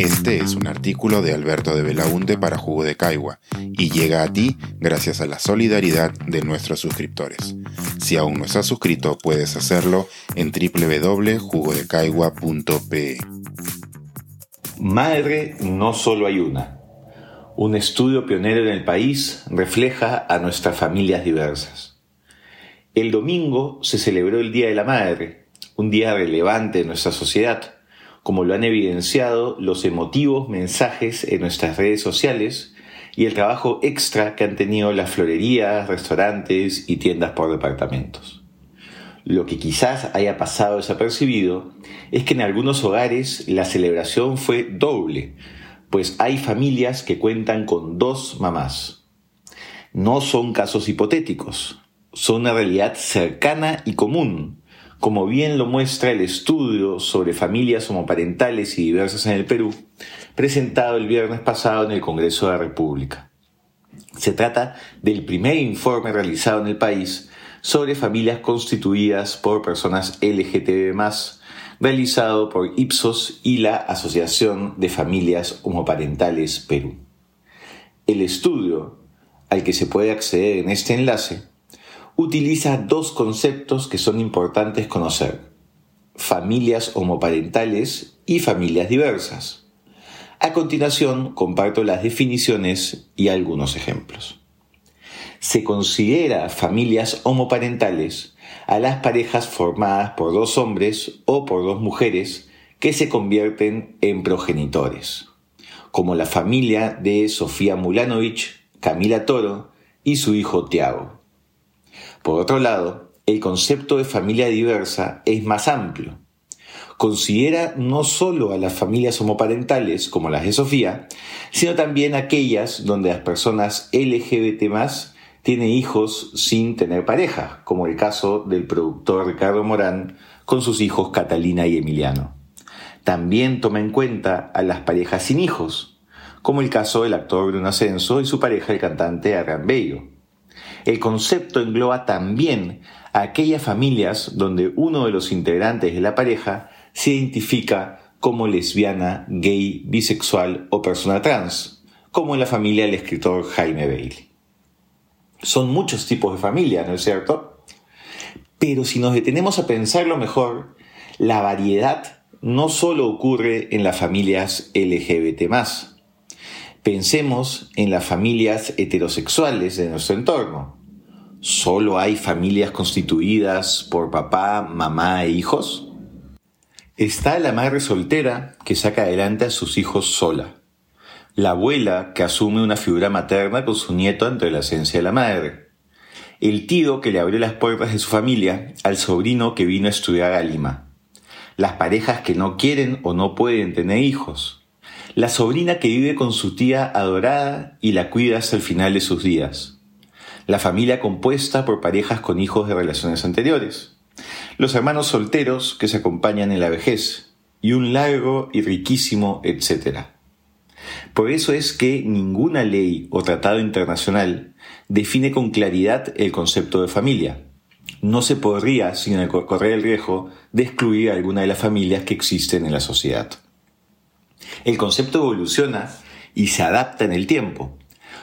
Este es un artículo de Alberto de Belaunte para Jugo de Caigua y llega a ti gracias a la solidaridad de nuestros suscriptores. Si aún no estás suscrito, puedes hacerlo en www.jugodecaigua.pe. Madre no solo hay una. Un estudio pionero en el país refleja a nuestras familias diversas. El domingo se celebró el Día de la Madre, un día relevante en nuestra sociedad como lo han evidenciado los emotivos mensajes en nuestras redes sociales y el trabajo extra que han tenido las florerías, restaurantes y tiendas por departamentos. Lo que quizás haya pasado desapercibido es que en algunos hogares la celebración fue doble, pues hay familias que cuentan con dos mamás. No son casos hipotéticos, son una realidad cercana y común, como bien lo muestra el estudio sobre familias homoparentales y diversas en el Perú, presentado el viernes pasado en el Congreso de la República. Se trata del primer informe realizado en el país sobre familias constituidas por personas LGTB+, realizado por Ipsos y la Asociación de Familias Homoparentales Perú. El estudio, al que se puede acceder en este enlace, utiliza dos conceptos que son importantes conocer. Familias homoparentales y familias diversas. A continuación comparto las definiciones y algunos ejemplos. Se considera familias homoparentales a las parejas formadas por dos hombres o por dos mujeres que se convierten en progenitores, como la familia de Sofía Mulanovich, Camila Toro y su hijo Tiago. Por otro lado, el concepto de familia diversa es más amplio. Considera no solo a las familias homoparentales como las de Sofía, sino también aquellas donde las personas LGBT tienen hijos sin tener pareja, como el caso del productor Ricardo Morán con sus hijos Catalina y Emiliano. También toma en cuenta a las parejas sin hijos, como el caso del actor Bruno Ascenso y su pareja el cantante Arran Bello. El concepto engloba también a aquellas familias donde uno de los integrantes de la pareja se identifica como lesbiana, gay, bisexual o persona trans, como en la familia del escritor Jaime Bailey. Son muchos tipos de familias, ¿no es cierto? Pero si nos detenemos a pensarlo mejor, la variedad no solo ocurre en las familias LGBT Pensemos en las familias heterosexuales de nuestro entorno. ¿Solo hay familias constituidas por papá, mamá e hijos? Está la madre soltera que saca adelante a sus hijos sola. La abuela que asume una figura materna con su nieto ante la esencia de la madre. El tío que le abrió las puertas de su familia al sobrino que vino a estudiar a Lima. Las parejas que no quieren o no pueden tener hijos la sobrina que vive con su tía adorada y la cuida hasta el final de sus días, la familia compuesta por parejas con hijos de relaciones anteriores, los hermanos solteros que se acompañan en la vejez, y un largo y riquísimo etcétera. Por eso es que ninguna ley o tratado internacional define con claridad el concepto de familia. No se podría, sin correr el riesgo, de excluir alguna de las familias que existen en la sociedad. El concepto evoluciona y se adapta en el tiempo.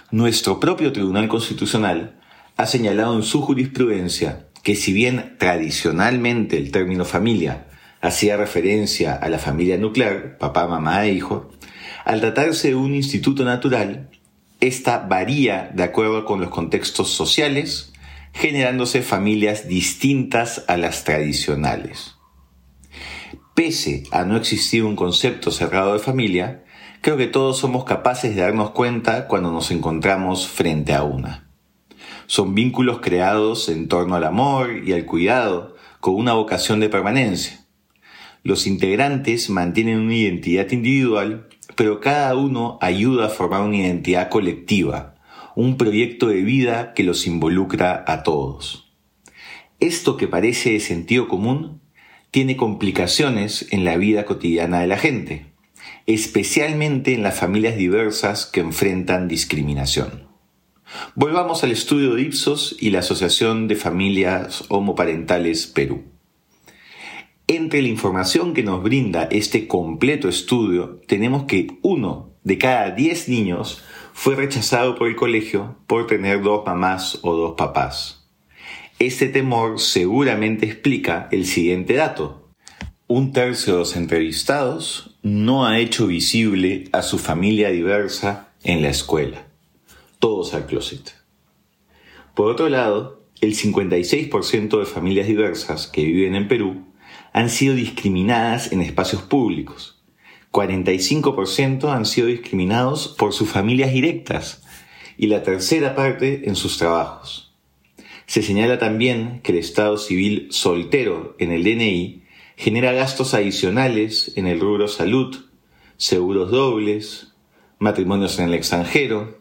Nuestro propio Tribunal Constitucional ha señalado en su jurisprudencia que si bien tradicionalmente el término familia hacía referencia a la familia nuclear, papá, mamá e hijo, al tratarse de un instituto natural, esta varía de acuerdo con los contextos sociales, generándose familias distintas a las tradicionales pese a no existir un concepto cerrado de familia, creo que todos somos capaces de darnos cuenta cuando nos encontramos frente a una. Son vínculos creados en torno al amor y al cuidado, con una vocación de permanencia. Los integrantes mantienen una identidad individual, pero cada uno ayuda a formar una identidad colectiva, un proyecto de vida que los involucra a todos. Esto que parece de sentido común tiene complicaciones en la vida cotidiana de la gente, especialmente en las familias diversas que enfrentan discriminación. Volvamos al estudio de Ipsos y la Asociación de Familias Homoparentales Perú. Entre la información que nos brinda este completo estudio, tenemos que uno de cada diez niños fue rechazado por el colegio por tener dos mamás o dos papás. Este temor seguramente explica el siguiente dato. Un tercio de los entrevistados no ha hecho visible a su familia diversa en la escuela. Todos al closet. Por otro lado, el 56% de familias diversas que viven en Perú han sido discriminadas en espacios públicos. 45% han sido discriminados por sus familias directas y la tercera parte en sus trabajos. Se señala también que el Estado civil soltero en el DNI genera gastos adicionales en el rubro salud, seguros dobles, matrimonios en el extranjero,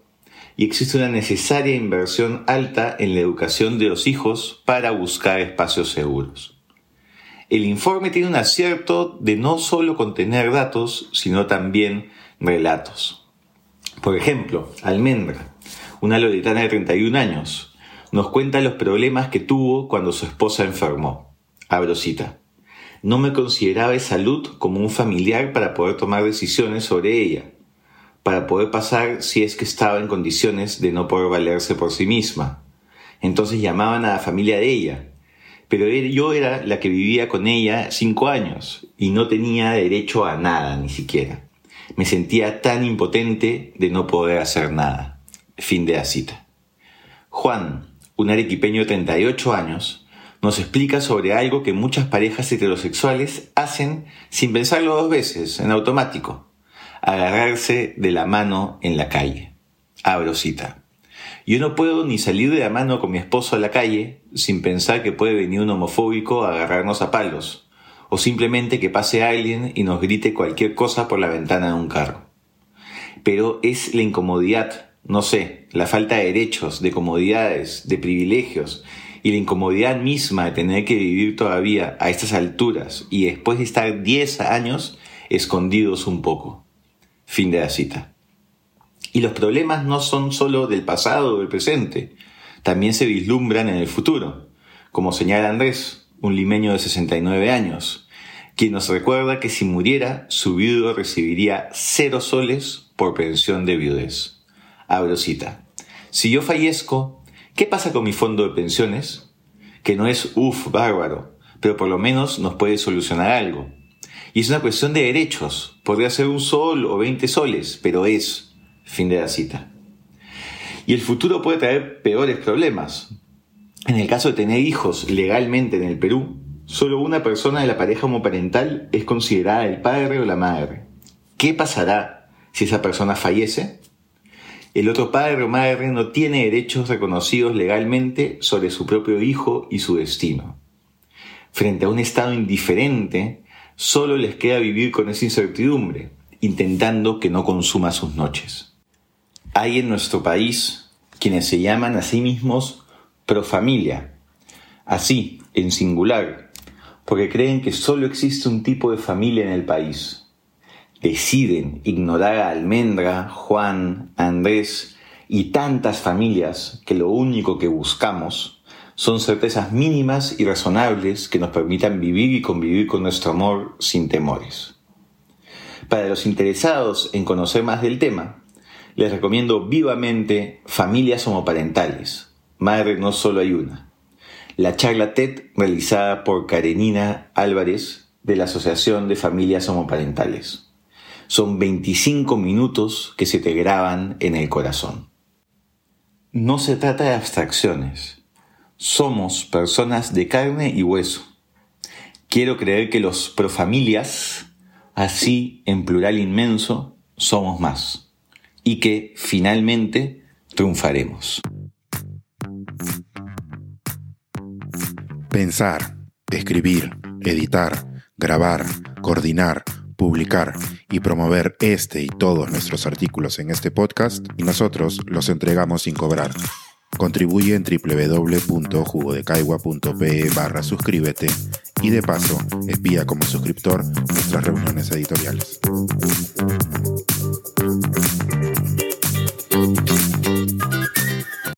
y existe una necesaria inversión alta en la educación de los hijos para buscar espacios seguros. El informe tiene un acierto de no solo contener datos, sino también relatos. Por ejemplo, Almendra, una loretana de 31 años, nos cuenta los problemas que tuvo cuando su esposa enfermó. Abro cita. No me consideraba de salud como un familiar para poder tomar decisiones sobre ella para poder pasar si es que estaba en condiciones de no poder valerse por sí misma. Entonces llamaban a la familia de ella. Pero yo era la que vivía con ella cinco años y no tenía derecho a nada ni siquiera. Me sentía tan impotente de no poder hacer nada. Fin de cita. Juan, un arequipeño de 38 años, nos explica sobre algo que muchas parejas heterosexuales hacen sin pensarlo dos veces, en automático agarrarse de la mano en la calle. Abro cita. Yo no puedo ni salir de la mano con mi esposo a la calle sin pensar que puede venir un homofóbico a agarrarnos a palos, o simplemente que pase alguien y nos grite cualquier cosa por la ventana de un carro. Pero es la incomodidad, no sé, la falta de derechos, de comodidades, de privilegios, y la incomodidad misma de tener que vivir todavía a estas alturas y después de estar 10 años escondidos un poco. Fin de la cita. Y los problemas no son solo del pasado o del presente, también se vislumbran en el futuro, como señala Andrés, un limeño de 69 años, quien nos recuerda que si muriera, su viudo recibiría cero soles por pensión de viudez. Abro cita. Si yo fallezco, ¿qué pasa con mi fondo de pensiones? Que no es uff bárbaro, pero por lo menos nos puede solucionar algo. Y es una cuestión de derechos. Podría ser un sol o 20 soles, pero es. Fin de la cita. Y el futuro puede traer peores problemas. En el caso de tener hijos legalmente en el Perú, solo una persona de la pareja homoparental es considerada el padre o la madre. ¿Qué pasará si esa persona fallece? El otro padre o madre no tiene derechos reconocidos legalmente sobre su propio hijo y su destino. Frente a un Estado indiferente, solo les queda vivir con esa incertidumbre, intentando que no consuma sus noches. Hay en nuestro país quienes se llaman a sí mismos profamilia, así, en singular, porque creen que solo existe un tipo de familia en el país. Deciden ignorar a Almendra, Juan, Andrés y tantas familias que lo único que buscamos son certezas mínimas y razonables que nos permitan vivir y convivir con nuestro amor sin temores. Para los interesados en conocer más del tema, les recomiendo vivamente Familias Homoparentales. Madre no solo hay una. La charla TED realizada por Karenina Álvarez de la Asociación de Familias Homoparentales. Son 25 minutos que se te graban en el corazón. No se trata de abstracciones somos personas de carne y hueso. Quiero creer que los profamilias, así en plural inmenso, somos más. Y que finalmente triunfaremos. Pensar, escribir, editar, grabar, coordinar, publicar y promover este y todos nuestros artículos en este podcast y nosotros los entregamos sin cobrar. Contribuye en www.jugodecaigua.pe barra suscríbete y de paso espía como suscriptor nuestras reuniones editoriales.